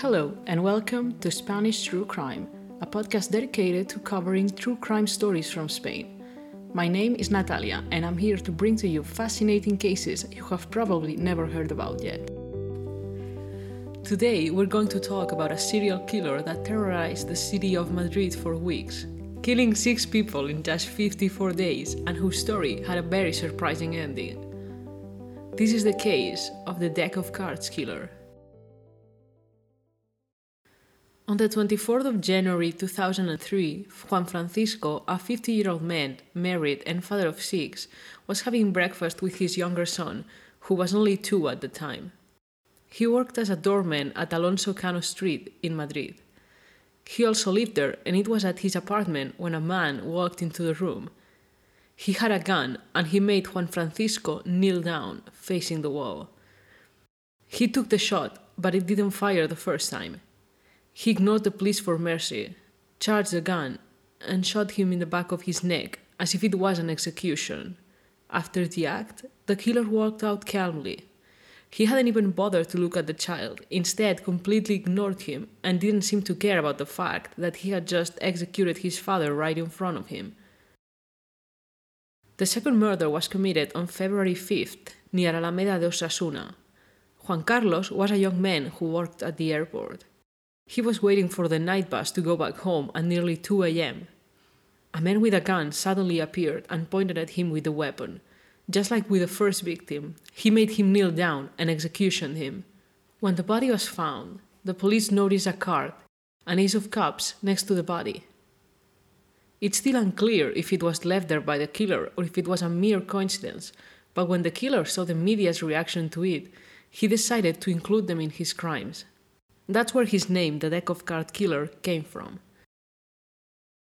Hello, and welcome to Spanish True Crime, a podcast dedicated to covering true crime stories from Spain. My name is Natalia, and I'm here to bring to you fascinating cases you have probably never heard about yet. Today, we're going to talk about a serial killer that terrorized the city of Madrid for weeks, killing six people in just 54 days, and whose story had a very surprising ending. This is the case of the Deck of Cards killer. On the 24th of January 2003, Juan Francisco, a 50 year old man, married and father of six, was having breakfast with his younger son, who was only two at the time. He worked as a doorman at Alonso Cano Street in Madrid. He also lived there, and it was at his apartment when a man walked into the room. He had a gun and he made Juan Francisco kneel down, facing the wall. He took the shot, but it didn't fire the first time. He ignored the pleas for mercy, charged a gun, and shot him in the back of his neck as if it was an execution. After the act, the killer walked out calmly. He hadn't even bothered to look at the child, instead, completely ignored him and didn't seem to care about the fact that he had just executed his father right in front of him. The second murder was committed on February 5th near Alameda de Osuna. Juan Carlos was a young man who worked at the airport. He was waiting for the night bus to go back home at nearly 2 a.m. A man with a gun suddenly appeared and pointed at him with a weapon. Just like with the first victim, he made him kneel down and executioned him. When the body was found, the police noticed a card, an ace of cups, next to the body. It's still unclear if it was left there by the killer or if it was a mere coincidence, but when the killer saw the media's reaction to it, he decided to include them in his crimes. That's where his name, the Deck of Card Killer, came from.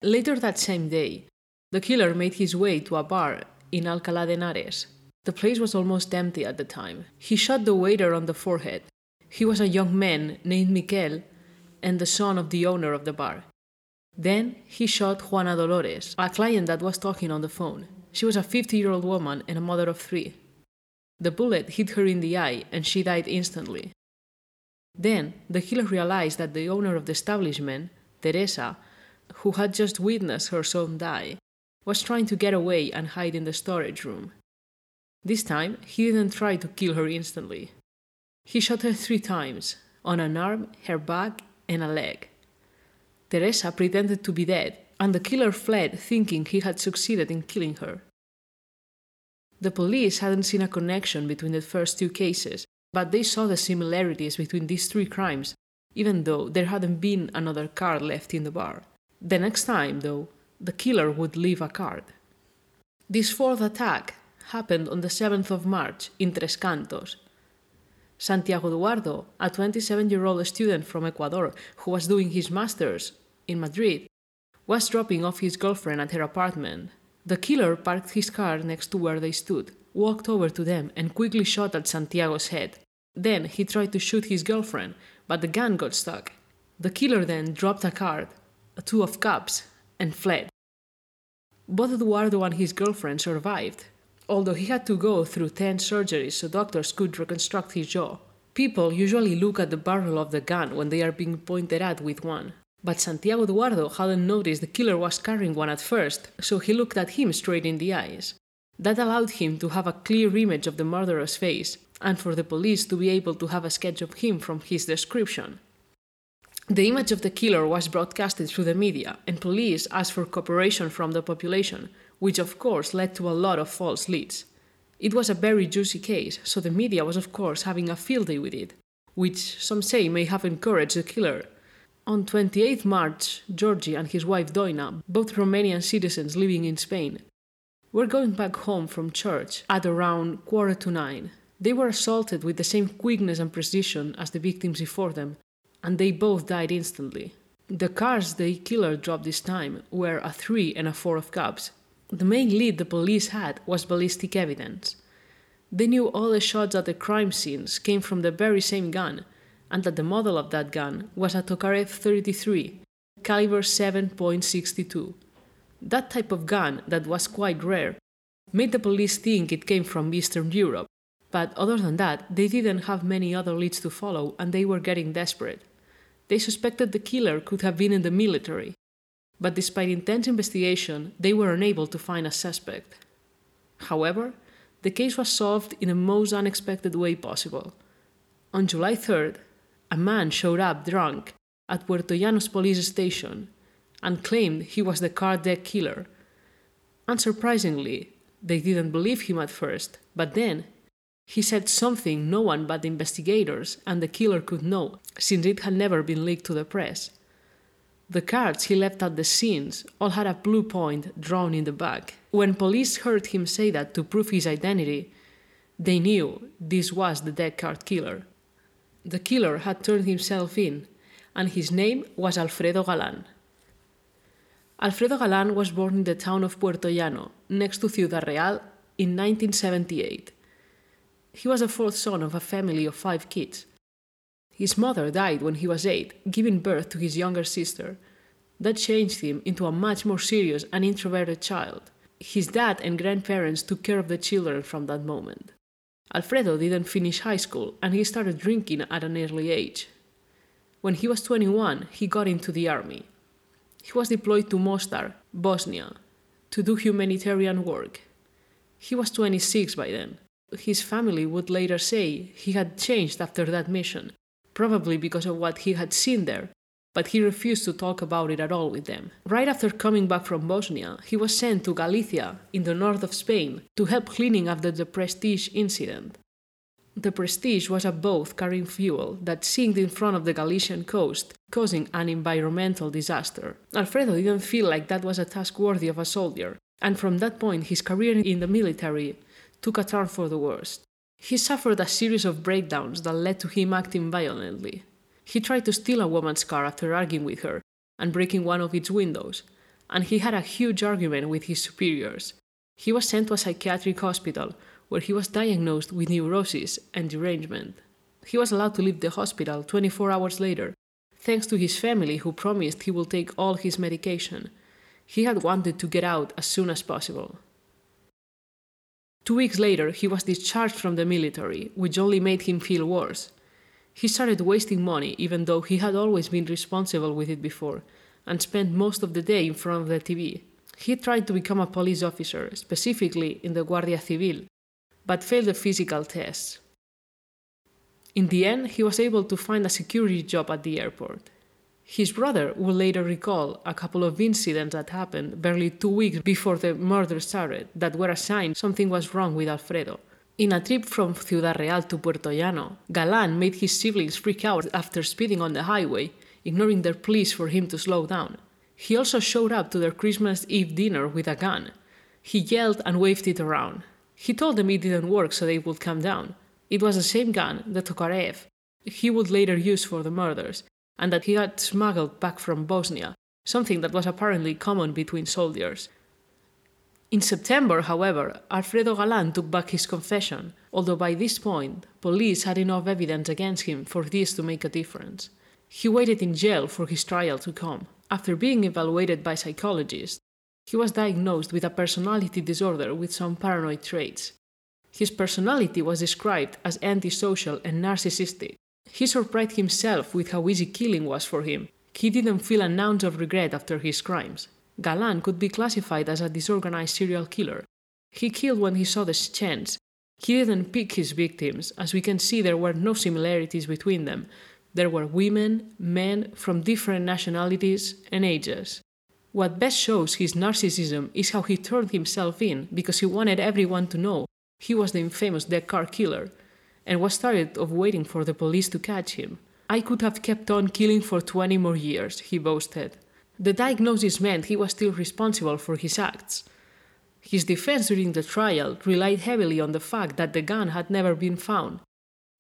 Later that same day, the killer made his way to a bar in Alcalá de Henares. The place was almost empty at the time. He shot the waiter on the forehead. He was a young man named Miquel and the son of the owner of the bar. Then he shot Juana Dolores, a client that was talking on the phone. She was a 50 year old woman and a mother of three. The bullet hit her in the eye and she died instantly. Then the killer realized that the owner of the establishment, Teresa, who had just witnessed her son die, was trying to get away and hide in the storage room. This time, he didn't try to kill her instantly. He shot her three times on an arm, her back, and a leg. Teresa pretended to be dead, and the killer fled thinking he had succeeded in killing her. The police hadn't seen a connection between the first two cases, but they saw the similarities between these three crimes, even though there hadn't been another card left in the bar. The next time, though, the killer would leave a card. This fourth attack happened on the 7th of March in Tres Cantos. Santiago Eduardo, a 27 year old student from Ecuador who was doing his master's in Madrid, was dropping off his girlfriend at her apartment. The killer parked his car next to where they stood, walked over to them, and quickly shot at Santiago's head. Then he tried to shoot his girlfriend, but the gun got stuck. The killer then dropped a card, a two of cups, and fled. Both Eduardo and his girlfriend survived, although he had to go through 10 surgeries so doctors could reconstruct his jaw. People usually look at the barrel of the gun when they are being pointed at with one. But Santiago Eduardo hadn't noticed the killer was carrying one at first, so he looked at him straight in the eyes. That allowed him to have a clear image of the murderer's face, and for the police to be able to have a sketch of him from his description. The image of the killer was broadcasted through the media, and police asked for cooperation from the population, which of course led to a lot of false leads. It was a very juicy case, so the media was of course having a field day with it, which some say may have encouraged the killer. On 28 March, Georgi and his wife Doina, both Romanian citizens living in Spain, were going back home from church at around quarter to nine. They were assaulted with the same quickness and precision as the victims before them, and they both died instantly. The cars the killer dropped this time were a 3 and a 4 of cups. The main lead the police had was ballistic evidence. They knew all the shots at the crime scenes came from the very same gun, and that the model of that gun was a Tokarev 33, caliber 7.62. That type of gun, that was quite rare, made the police think it came from Eastern Europe, but other than that, they didn't have many other leads to follow and they were getting desperate. They suspected the killer could have been in the military, but despite intense investigation, they were unable to find a suspect. However, the case was solved in the most unexpected way possible. On July 3rd, a man showed up drunk at Puerto Llanos police station and claimed he was the car deck killer. Unsurprisingly, they didn't believe him at first, but then he said something no one but the investigators and the killer could know, since it had never been leaked to the press. The cards he left at the scenes all had a blue point drawn in the back. When police heard him say that to prove his identity, they knew this was the deck card killer. The killer had turned himself in, and his name was Alfredo Galan. Alfredo Galan was born in the town of Puertollano, next to Ciudad Real, in 1978. He was the fourth son of a family of five kids. His mother died when he was eight, giving birth to his younger sister. That changed him into a much more serious and introverted child. His dad and grandparents took care of the children from that moment. Alfredo didn't finish high school and he started drinking at an early age. When he was 21, he got into the army. He was deployed to Mostar, Bosnia, to do humanitarian work. He was 26 by then. His family would later say he had changed after that mission, probably because of what he had seen there, but he refused to talk about it at all with them. Right after coming back from Bosnia, he was sent to Galicia, in the north of Spain, to help cleaning up the Prestige incident. The Prestige was a boat carrying fuel that sank in front of the Galician coast, causing an environmental disaster. Alfredo didn't feel like that was a task worthy of a soldier, and from that point his career in the military took a turn for the worst. He suffered a series of breakdowns that led to him acting violently. He tried to steal a woman's car after arguing with her and breaking one of its windows, and he had a huge argument with his superiors. He was sent to a psychiatric hospital where he was diagnosed with neurosis and derangement. He was allowed to leave the hospital 24 hours later, thanks to his family who promised he will take all his medication. He had wanted to get out as soon as possible. Two weeks later, he was discharged from the military, which only made him feel worse. He started wasting money, even though he had always been responsible with it before, and spent most of the day in front of the TV. He tried to become a police officer, specifically in the Guardia Civil, but failed the physical tests. In the end, he was able to find a security job at the airport. His brother would later recall a couple of incidents that happened barely two weeks before the murder started that were a sign something was wrong with Alfredo. In a trip from Ciudad Real to Puertollano, Galan made his siblings freak out after speeding on the highway, ignoring their pleas for him to slow down. He also showed up to their Christmas Eve dinner with a gun. He yelled and waved it around. He told them it didn't work so they would calm down. It was the same gun, the Tokarev, he would later use for the murders, and that he had smuggled back from Bosnia, something that was apparently common between soldiers. In September, however, Alfredo Galan took back his confession, although by this point, police had enough evidence against him for this to make a difference. He waited in jail for his trial to come. After being evaluated by psychologists, he was diagnosed with a personality disorder with some paranoid traits. His personality was described as antisocial and narcissistic, he surprised himself with how easy killing was for him. He didn't feel an ounce of regret after his crimes. Galan could be classified as a disorganized serial killer. He killed when he saw the chance. He didn't pick his victims, as we can see there were no similarities between them. There were women, men from different nationalities and ages. What best shows his narcissism is how he turned himself in because he wanted everyone to know he was the infamous dead car killer and was tired of waiting for the police to catch him. I could have kept on killing for 20 more years, he boasted. The diagnosis meant he was still responsible for his acts. His defense during the trial relied heavily on the fact that the gun had never been found.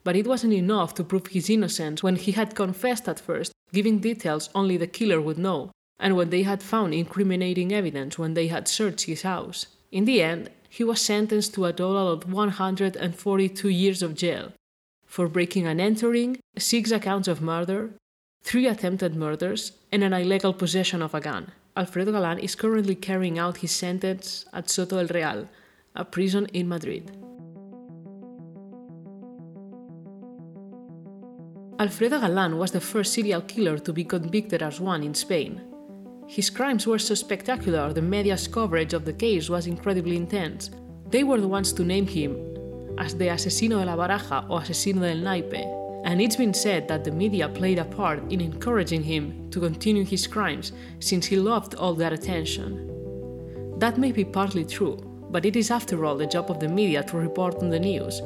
But it wasn't enough to prove his innocence when he had confessed at first, giving details only the killer would know, and when they had found incriminating evidence when they had searched his house. In the end, he was sentenced to a total of 142 years of jail for breaking and entering, six accounts of murder, three attempted murders, and an illegal possession of a gun. Alfredo Galan is currently carrying out his sentence at Soto el Real, a prison in Madrid. Alfredo Galan was the first serial killer to be convicted as one in Spain. His crimes were so spectacular, the media's coverage of the case was incredibly intense. They were the ones to name him as the Asesino de la Baraja or Asesino del Naipe, and it's been said that the media played a part in encouraging him to continue his crimes since he loved all that attention. That may be partly true, but it is after all the job of the media to report on the news,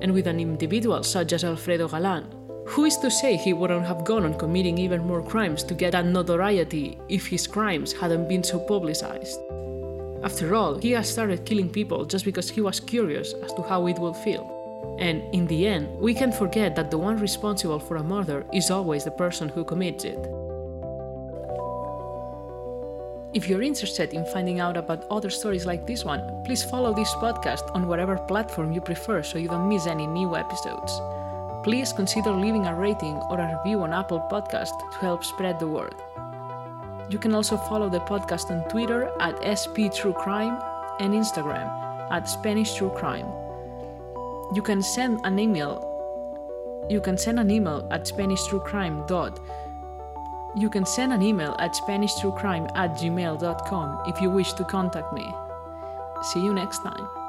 and with an individual such as Alfredo Galan, who is to say he wouldn't have gone on committing even more crimes to get that notoriety if his crimes hadn't been so publicized? After all, he has started killing people just because he was curious as to how it would feel. And in the end, we can't forget that the one responsible for a murder is always the person who commits it. If you're interested in finding out about other stories like this one, please follow this podcast on whatever platform you prefer so you don't miss any new episodes. Please consider leaving a rating or a review on Apple Podcast to help spread the word. You can also follow the podcast on Twitter at SP True Crime and Instagram at Spanish True Crime. You can send an email. You can send an email at SpanishTrueCrime. you can send an email at SpanishTrueCrime at gmail.com if you wish to contact me. See you next time.